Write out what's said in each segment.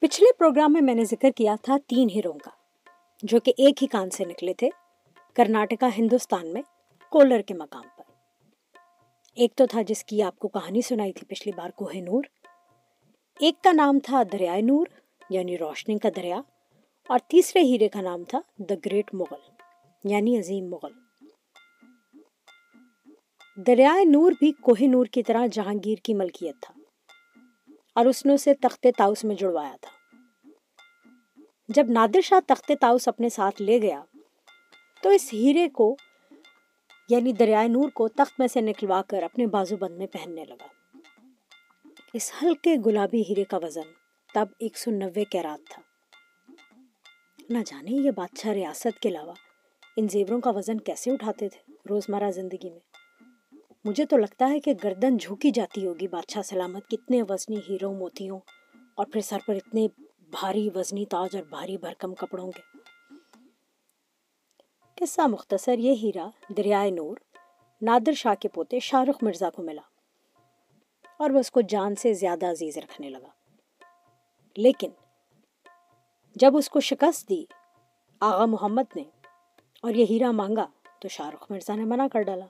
پچھلے پروگرام میں میں نے ذکر کیا تھا تین ہیروں کا، جو کہ ایک ہی کان سے نکلے تھے کرناٹکا، ہندوستان میں کولر کے مقام پر۔ ایک تو تھا جس کی آپ کو کہانی سنائی تھی پچھلی بار، کوہ نور۔ ایک کا نام تھا دریائے نور یعنی روشنی کا دریا۔ اور تیسرے ہیرے کا نام تھا دا گریٹ مغل یعنی عظیم مغل۔ دریائے نور بھی کوہ نور کی طرح جہانگیر کی ملکیت تھا۔ اور اس نے اسے تخت تاؤس میں جڑوایا تھا۔ جب نادر شاہ تخت تاؤس اپنے ساتھ لے گیا، تو اس ہیرے کو یعنی دریائے نور کو تخت میں سے نکلوا کر اپنے بازو بند میں پہننے لگا۔ اس ہلکے گلابی ہیرے کا وزن تب ایک سو نوے کیرات تھا۔ نہ جانے یہ بادشاہ ریاست کے علاوہ ان زیوروں کا وزن کیسے اٹھاتے تھے۔ روزمرہ زندگی میں مجھے تو لگتا ہے کہ گردن جھوکی جاتی ہوگی بادشاہ سلامت، کتنے وزنی ہیروں موتیوں اور پھر سر پر اتنے بھاری وزنی تاج اور بھاری بھرکم کپڑوں کے۔ قصہ مختصر یہ ہیرا دریائے نور، نادر شاہ کے پوتے شاہ رخ مرزا کو ملا اور وہ اس کو جان سے زیادہ عزیز رکھنے لگا۔ لیکن جب اس کو شکست دی آغا محمد نے اور یہ ہیرا مانگا تو شاہ رخ مرزا نے منع کر ڈالا۔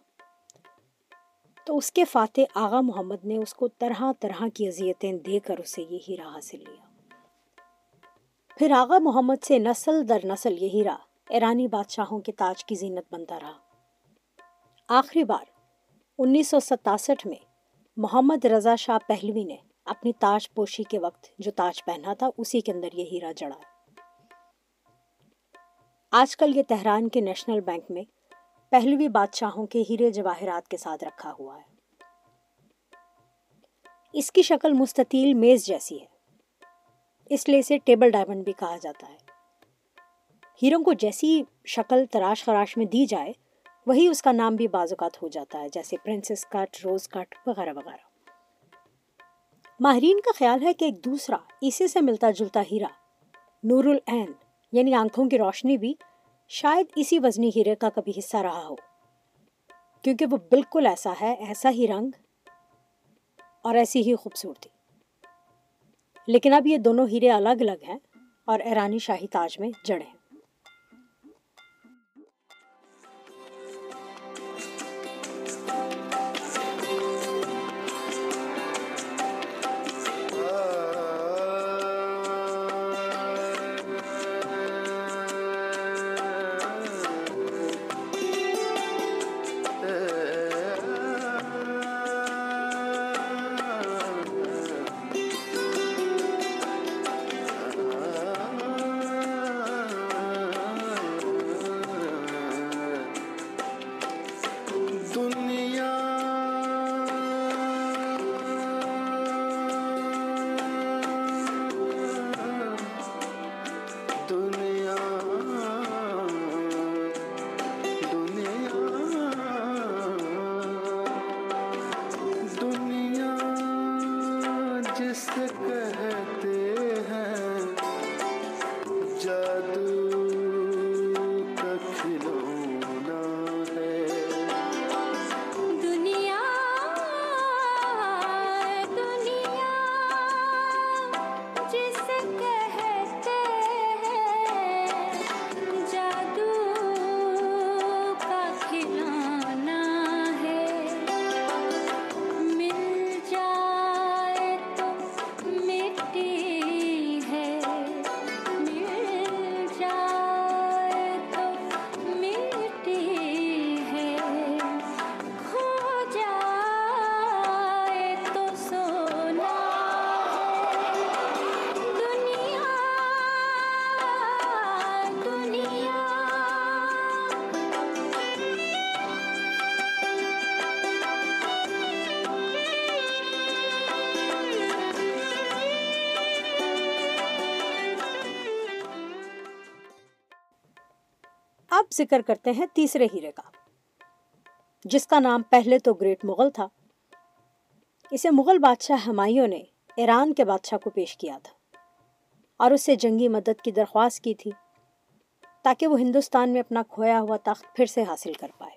تو اس کے فاتح آغا محمد نے اس کو طرح طرح کی اذیتیں دے کر اسے یہ ہیرا حاصل لیا۔ پھر آغا محمد سے نسل در نسل یہ ہیرا ایرانی بادشاہوں کے تاج کی زینت بنتا رہا۔ آخری بار، انیس سو ستاسٹھ میں، محمد رضا شاہ پہلوی نے اپنی تاج پوشی کے وقت جو تاج پہنا تھا، اسی کے اندر یہ ہیرا جڑا۔ آج کل یہ تہران کے نیشنل بینک میں پہلوی بادشاہوں کے ہیرے جواہرات کے ساتھ رکھا ہوا ہے۔ اس کی شکل مستطیل میز جیسی ہے۔ اس لیے اسے ٹیبل ڈائمنڈ بھی کہا جاتا ہے۔ ہیروں کو جیسی شکل تراش خراش میں دی جائے، وہی اس کا نام بھی بازوقات ہو جاتا ہے، جیسے پرنسس کٹ، روز کٹ، وغیرہ وغیرہ۔ ماہرین کا خیال ہے کہ ایک دوسرا، اسی سے ملتا جلتا ہیرا نور العین یعنی آنکھوں کی روشنی بھی شاید اسی وزنی ہیرے کا کبھی حصہ رہا ہو۔ کیونکہ وہ بالکل ایسا ہے، ایسا ہی رنگ اور ایسی ہی خوبصورتی۔ لیکن اب یہ دونوں ہیرے الگ الگ ہیں اور ایرانی شاہی تاج میں جڑے ہیں۔ ذکر کرتے ہیں تیسرے ہیرے کا، جس کا نام پہلے تو گریٹ مغل تھا۔ اسے مغل بادشاہ ہمایوں نے ایران کے بادشاہ کو پیش کیا تھا اور اس سے جنگی مدد کی درخواست کی تھی تاکہ وہ ہندوستان میں اپنا کھویا ہوا تخت پھر سے حاصل کر پائے۔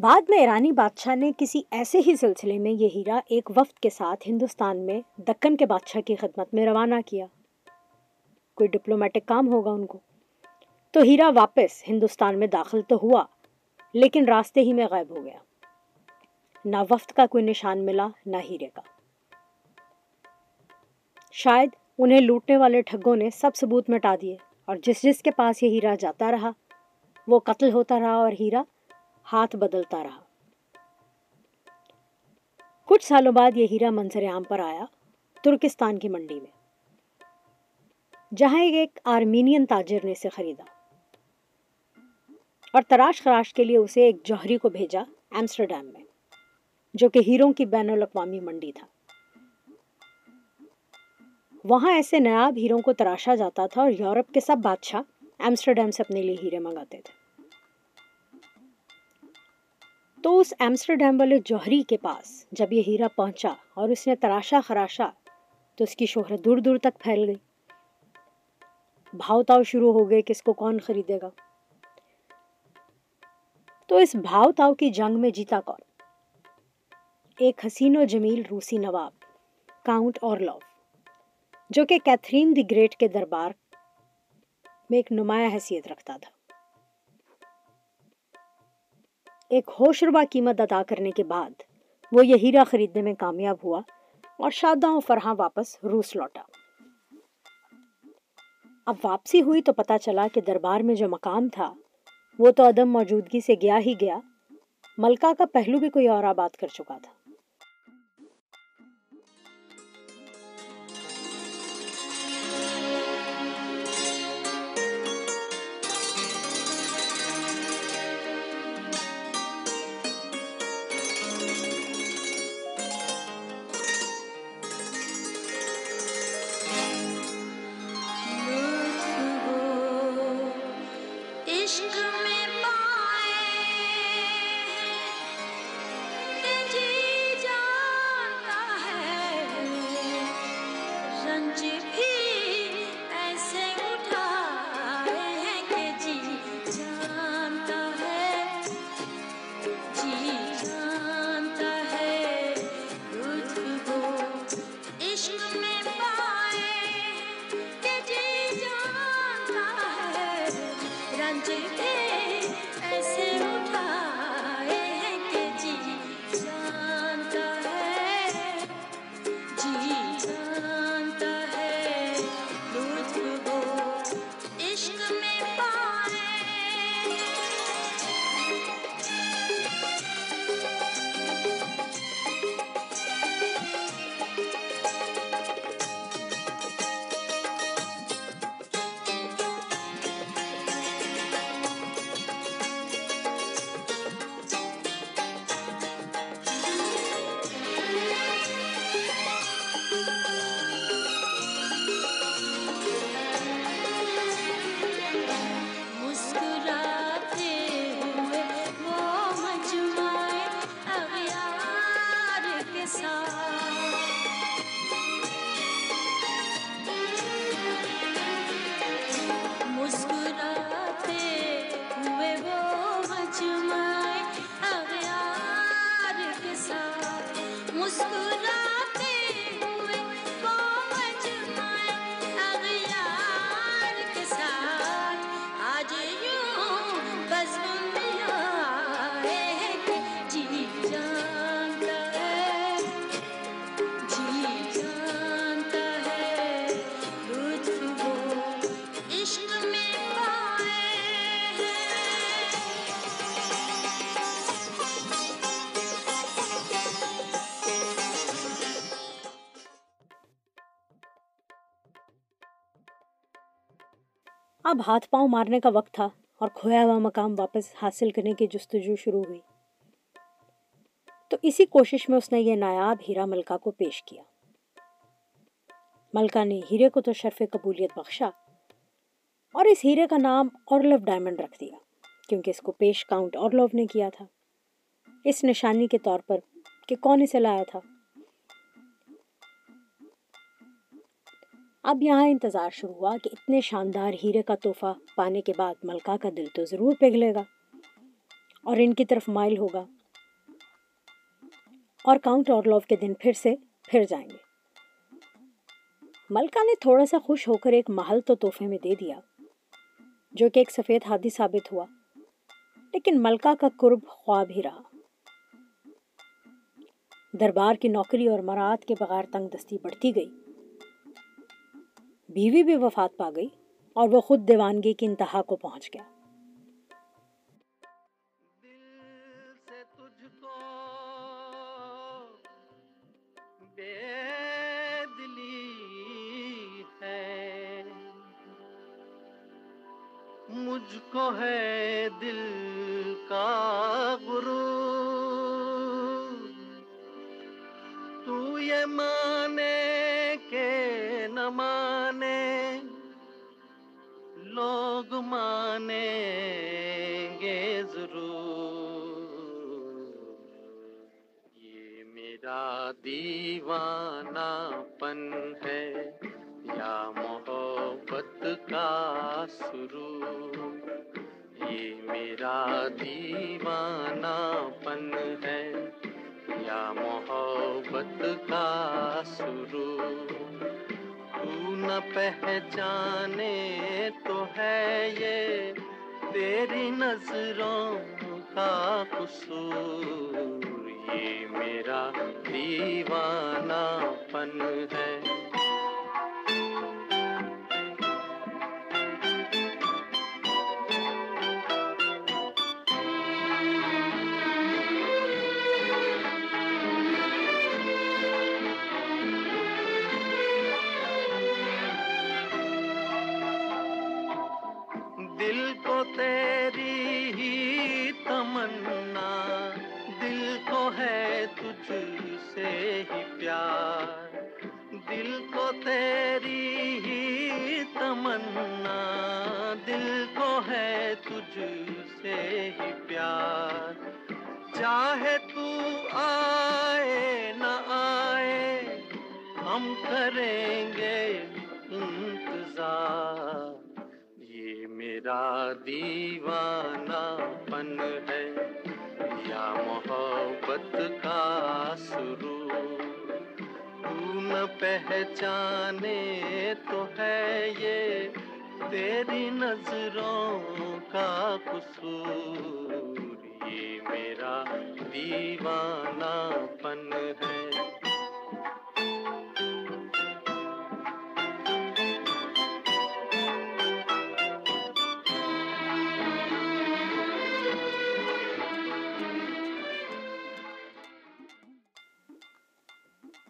بعد میں ایرانی بادشاہ نے کسی ایسے ہی سلسلے میں یہ ہیرا ایک وفد کے ساتھ ہندوستان میں دکن کے بادشاہ کی خدمت میں روانہ کیا۔ کوئی ڈپلومیٹک کام ہوگا ان کو۔ تو ہیرا واپس ہندوستان میں داخل تو ہوا، لیکن راستے ہی میں غائب ہو گیا۔ نہ وفد کا کوئی نشان ملا، نہ ہیرے کا۔ شاید انہیں لوٹنے والے ٹھگوں نے سب ثبوت مٹا دیے، اور جس جس کے پاس یہ ہیرا جاتا رہا، وہ قتل ہوتا رہا اور ہیرا ہاتھ بدلتا رہا۔ کچھ سالوں بعد یہ ہیرا منظر عام پر آیا، ترکستان کی منڈی میں، جہاں ایک آرمینین تاجر نے اسے خریدا۔ اور تراش خراش کے لیے اسے ایک جوہری کو بھیجا ایمسٹرڈیم میں، جو کہ ہیروں کی بین الاقوامی منڈی تھا۔ وہاں ایسے نیاب ہیروں کو تراشا جاتا تھا اور یورپ کے سب بادشاہ ایمسٹرڈیم سے اپنے لیے ہیرے منگاتے تھے۔ تو اس ایمسٹرڈیم والے جوہری کے پاس جب یہ ہیرا پہنچا اور اس نے تراشا خراشا، تو اس کی شہرت دور دور تک پھیل گئی۔ بھاؤ تاؤ شروع ہو گئے کہ اس کو کون خریدے گا۔ تو اس بھاؤ تاؤ کی جنگ میں جیتا کون؟ ایک حسین و جمیل روسی نواب، کاؤنٹ اور لو جو کہ کیتھرین دی گریٹ کے دربار میں ایک نمایاں حیثیت رکھتا تھا۔ ایک ہوش ربا قیمت ادا کرنے کے بعد وہ یہ ہیرا خریدنے میں کامیاب ہوا اور شاداں و فرحاں واپس روس لوٹا۔ اب واپسی ہوئی تو پتا چلا کہ دربار میں جو مقام تھا وہ تو عدم موجودگی سے گیا ہی گیا۔ ملکہ کا پہلو بھی کوئی اور آباد کر چکا تھا۔ چیتے اب ہاتھ پاؤں مارنے کا وقت تھا اور کھویا ہوا مقام واپس حاصل کرنے کی جستجو شروع ہوئی۔ تو اسی کوشش میں اس نے یہ نایاب ہیرا ملکہ کو پیش کیا۔ ملکہ نے ہیرے کو تو شرف قبولیت بخشا اور اس ہیرے کا نام اورلو ڈائمنڈ رکھ دیا، کیونکہ اس کو پیش کاؤنٹ اورلو نے کیا تھا۔ اس نشانی کے طور پر کہ کون اسے لایا تھا؟ اب یہاں انتظار شروع ہوا کہ اتنے شاندار ہیرے کا تحفہ پانے کے بعد ملکہ کا دل تو ضرور پگھلے گا اور ان کی طرف مائل ہوگا اور کاؤنٹ اور لوف کے دن پھر سے پھر جائیں گے۔ ملکہ نے تھوڑا سا خوش ہو کر ایک محل تو تحفے میں دے دیا، جو کہ ایک سفید ہاتھی ثابت ہوا، لیکن ملکہ کا قرب خواب ہی رہا۔ دربار کی نوکری اور مراعات کے بغیر تنگ دستی بڑھتی گئی۔ بیوی بھی وفات پا گئی اور وہ خود دیوانگی کی انتہا کو پہنچ گیا۔ مجھ کو ہے دل کا گرو تو یہ مانے دیوانہ پن ہے یا محبت کا سرو یہ میرا دیوانہ پن ہے یا محبت کا سرو تو نہ پہچانے تو ہے یہ تیری نظروں کا قصور یہ میرا دیوانہ پن ہے۔ تیری ہی تمنا دل کو ہے تجھ سے ہی پیار۔ چاہے تو آئے نہ آئے، ہم کریں گے انتظار۔ یہ میرا دیوانہ پن ہے، یا محبت کا سو پہچانے تو ہے یہ تیری نظروں کا قصور۔ یہ میرا دیوانہ پن ہے۔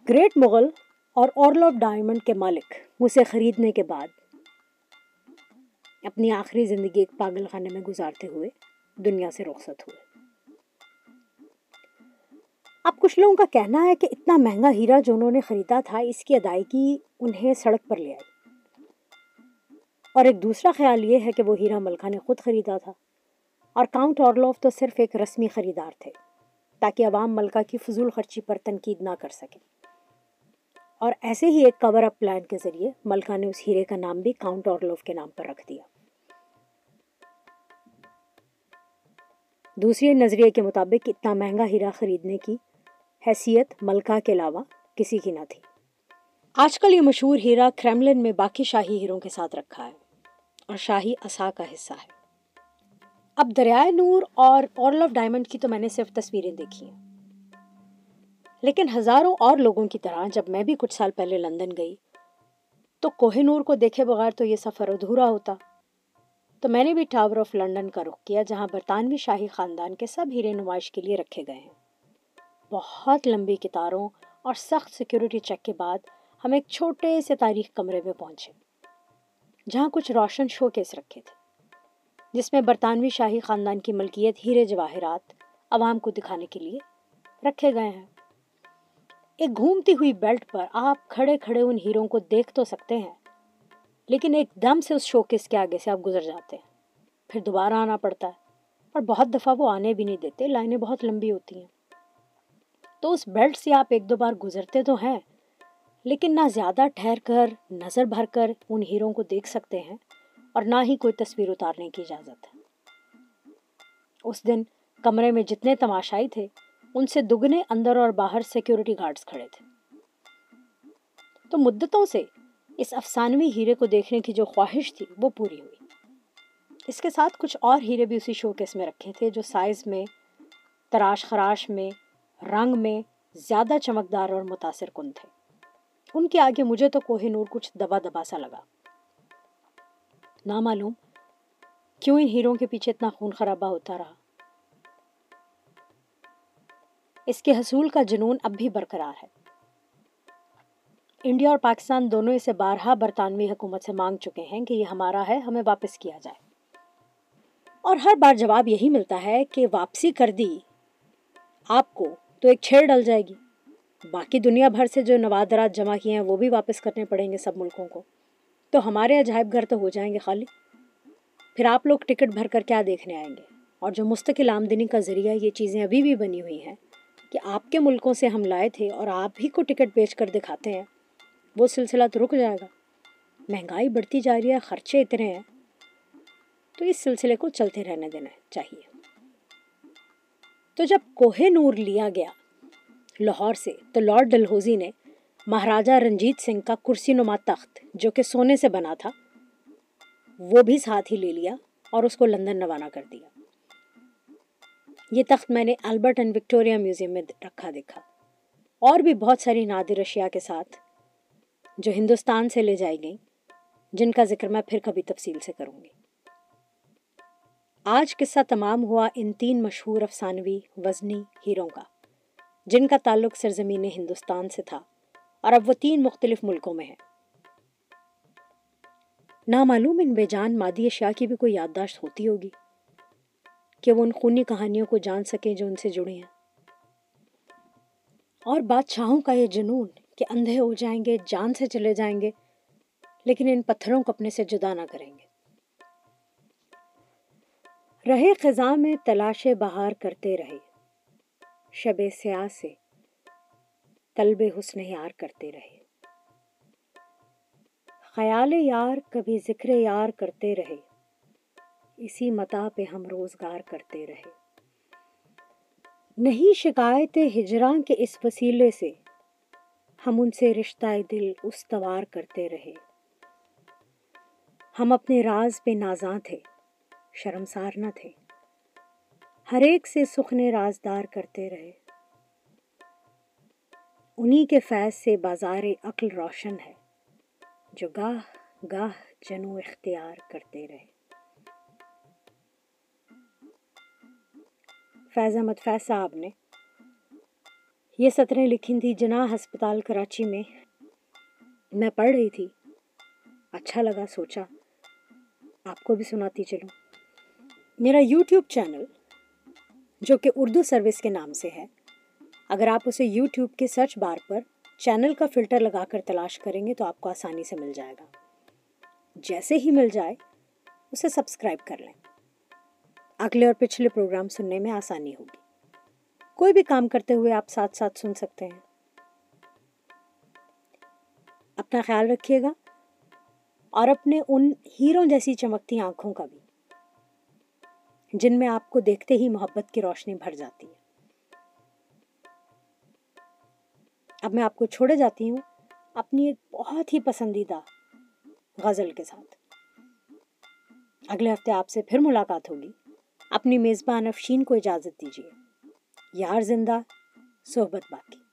گریٹ مغل اور اورل آف ڈائمنڈ کے مالک اسے خریدنے کے بعد، اپنی آخری زندگی ایک پاگل خانے میں گزارتے ہوئے دنیا سے رخصت ہوئے۔ اب کچھ لوگوں کا کہنا ہے کہ اتنا مہنگا ہیرا جو انہوں نے خریدا تھا، اس کی ادائیگی انہیں سڑک پر لے آئی۔ اور ایک دوسرا خیال یہ ہے کہ وہ ہیرا ملکہ نے خود خریدا تھا۔ اور کاؤنٹ اورلوف تو صرف ایک رسمی خریدار تھے، تاکہ عوام ملکہ کی فضول خرچی پر تنقید نہ کر سکے۔ اور ایسے ہی ایک کور اپ پلان کے ذریعے ملکہ نے اس ہیرے کا نام بھی کاؤنٹ اور کے نام پر رکھ دیا۔ دوسری نظریے کے مطابق اتنا مہنگا ہیرا خریدنے کی حیثیت ملکہ کے علاوہ کسی کی نہ تھی۔ آج کل یہ مشہور ہیرا کریملن میں باقی شاہی ہیروں کے ساتھ رکھا ہے اور شاہی اصا کا حصہ ہے۔ اب دریائے نور اور اورل آف ڈائمنڈ کی تو میں نے صرف تصویریں دیکھی ہیں۔ لیکن ہزاروں اور لوگوں کی طرح جب میں بھی کچھ سال پہلے لندن گئی، تو کوہ نور کو دیکھے بغیر تو یہ سفر ادھورا ہوتا۔ تو میں نے بھی ٹاور آف لنڈن کا رخ کیا، جہاں برطانوی شاہی خاندان کے سب ہیرے نمائش کے لیے رکھے گئے ہیں۔ بہت لمبی کتاروں اور سخت سیکیورٹی چیک کے بعد ہم ایک چھوٹے سے تاریخ کمرے میں پہنچے، جہاں کچھ روشن شو کیس رکھے تھے، جس میں برطانوی شاہی خاندان کی ملکیت ہیرے جواہرات عوام کو دکھانے کے لیے رکھے گئے ہیں۔ ایک گھومتی ہوئی بیلٹ پر آپ کھڑے کھڑے ان ہیروں کو دیکھ تو سکتے ہیں، لیکن ایک دم سے اس شوکیس کے آگے سے آپ گزر جاتے ہیں۔ پھر دوبارہ آنا پڑتا ہے اور بہت دفعہ وہ آنے بھی نہیں دیتے، لائنیں بہت لمبی ہوتی ہیں۔ تو اس بیلٹ سے آپ ایک دو بار گزرتے تو ہیں، لیکن نہ زیادہ ٹھہر کر، نظر بھر کر ان ہیروں کو دیکھ سکتے ہیں اور نہ ہی کوئی تصویر اتارنے کی اجازت ہے۔ اس دن کمرے میں جتنے تماشائی تھے ان سے دگنے اندر اور باہر سیکیورٹی گارڈز کھڑے تھے۔ تو مدتوں سے اس افسانوی ہیرے کو دیکھنے کی جو خواہش تھی وہ پوری ہوئی۔ اس کے ساتھ کچھ اور ہیرے بھی اسی شو کیس میں رکھے تھے جو سائز میں، تراش خراش میں، رنگ میں زیادہ چمکدار اور متاثر کن تھے۔ ان کے آگے مجھے تو کوہ نور کچھ دبا دبا سا لگا۔ نامعلوم کیوں ان ہیروں کے پیچھے اتنا خون خرابہ ہوتا رہا؟ اس کے حصول کا جنون اب بھی برقرار ہے۔ انڈیا اور پاکستان دونوں اسے بارہا برطانوی حکومت سے مانگ چکے ہیں کہ یہ ہمارا ہے، ہمیں واپس کیا جائے۔ اور ہر بار جواب یہی ملتا ہے کہ واپسی کر دی، آپ کو تو ایک چھیڑ ڈل جائے گی۔ باقی دنیا بھر سے جو نوادرات جمع کیے ہیں، وہ بھی واپس کرنے پڑیں گے سب ملکوں کو۔ تو ہمارے عجائب گھر تو ہو جائیں گے خالی۔ پھر آپ لوگ ٹکٹ بھر کر کیا دیکھنے آئیں گے؟ اور جو مستقل آمدنی کا ذریعہ یہ چیزیں ابھی بھی بنی ہوئی ہیں کہ آپ کے ملکوں سے ہم لائے تھے اور آپ ہی کو ٹکٹ بیچ کر دکھاتے ہیں۔ وہ سلسلہ تو رک جائے گا۔ مہنگائی بڑھتی جا رہی ہے، خرچے اتنے ہیں۔ تو اس سلسلے کو چلتے رہنے دینا چاہیے۔ تو جب کوہ نور لیا گیا لاہور سے، تو لارڈ ڈلہوزی نے مہاراجا رنجیت سنگھ کا کرسی نما تخت، جو کہ سونے سے بنا تھا، وہ بھی ساتھ ہی لے لیا اور اس کو لندن روانہ کر دیا۔ یہ تخت میں نے البرٹ اینڈ وکٹوریا میوزیم میں رکھا دیکھا۔ اور بھی بہت ساری نادر اشیاء کے ساتھ جو ہندوستان سے لے جائی گئیں، جن کا ذکر میں پھر کبھی تفصیل سے کروں گی۔ آج قصہ تمام ہوا ان تین مشہور افسانوی وزنی ہیروں کا، جن کا تعلق سرزمین ہندوستان سے تھا اور اب وہ تین مختلف ملکوں میں ہے نامعلوم ان بے جان مادی اشیاء کی بھی کوئی یادداشت ہوتی ہوگی۔ کہ وہ ان خونی کہانیوں کو جان سکیں جو ان سے جڑی ہیں۔ اور بادشاہوں کا یہ جنون کہ اندھے ہو جائیں گے، جان سے چلے جائیں گے، لیکن ان پتھروں کو اپنے سے جدا نہ کریں گے۔ رہے خزاں میں تلاش بہار کرتے رہے۔ شب سیاہ سے طلب حسن یار کرتے رہے۔ خیال یار کبھی ذکر یار کرتے رہے۔ اسی متا پہ ہم روزگار کرتے رہے۔ نہیں شکایت ہجراں کے اس وسیلے سے، ہم ان سے رشتہ دل استوار کرتے رہے۔ ہم اپنے راز پہ نازاں تھے، شرمسار نہ تھے۔ ہر ایک سے سخن رازدار کرتے رہے۔ انہی کے فیض سے بازار عقل روشن ہے، جو گاہ گاہ جنو اختیار کرتے رہے۔ فیض احمد فیض صاحب نے۔ یہ سطریں لکھی تھیں جناح ہسپتال کراچی میں۔ میں پڑھ رہی تھی۔ اچھا لگا سوچا۔ آپ کو بھی سناتی چلوں۔ میرا یوٹیوب چینل، جو کہ اردو سروس کے نام سے ہے، اگر آپ اسے یوٹیوب کے سرچ بار پر چینل کا فلٹر لگا کر تلاش کریں گے تو آپ کو آسانی سے مل جائے گا۔ جیسے ہی مل جائے، اسے سبسکرائب کر لیں۔ اگلے اور پچھلے پروگرام سننے میں آسانی ہوگی۔ کوئی بھی کام کرتے ہوئے آپ ساتھ ساتھ سن سکتے ہیں۔ اپنا خیال رکھیے گا اور اپنے ان ہیروں جیسی چمکتی آنکھوں کا بھی، جن میں آپ کو دیکھتے ہی محبت کی روشنی بھر جاتی ہے۔ اب میں آپ کو چھوڑے جاتی ہوں اپنی ایک بہت ہی پسندیدہ غزل کے ساتھ۔ اگلے ہفتے آپ سے پھر ملاقات ہوگی۔ اپنی میزبان افشین کو اجازت دیجیے۔ یار زندہ صحبت باقی۔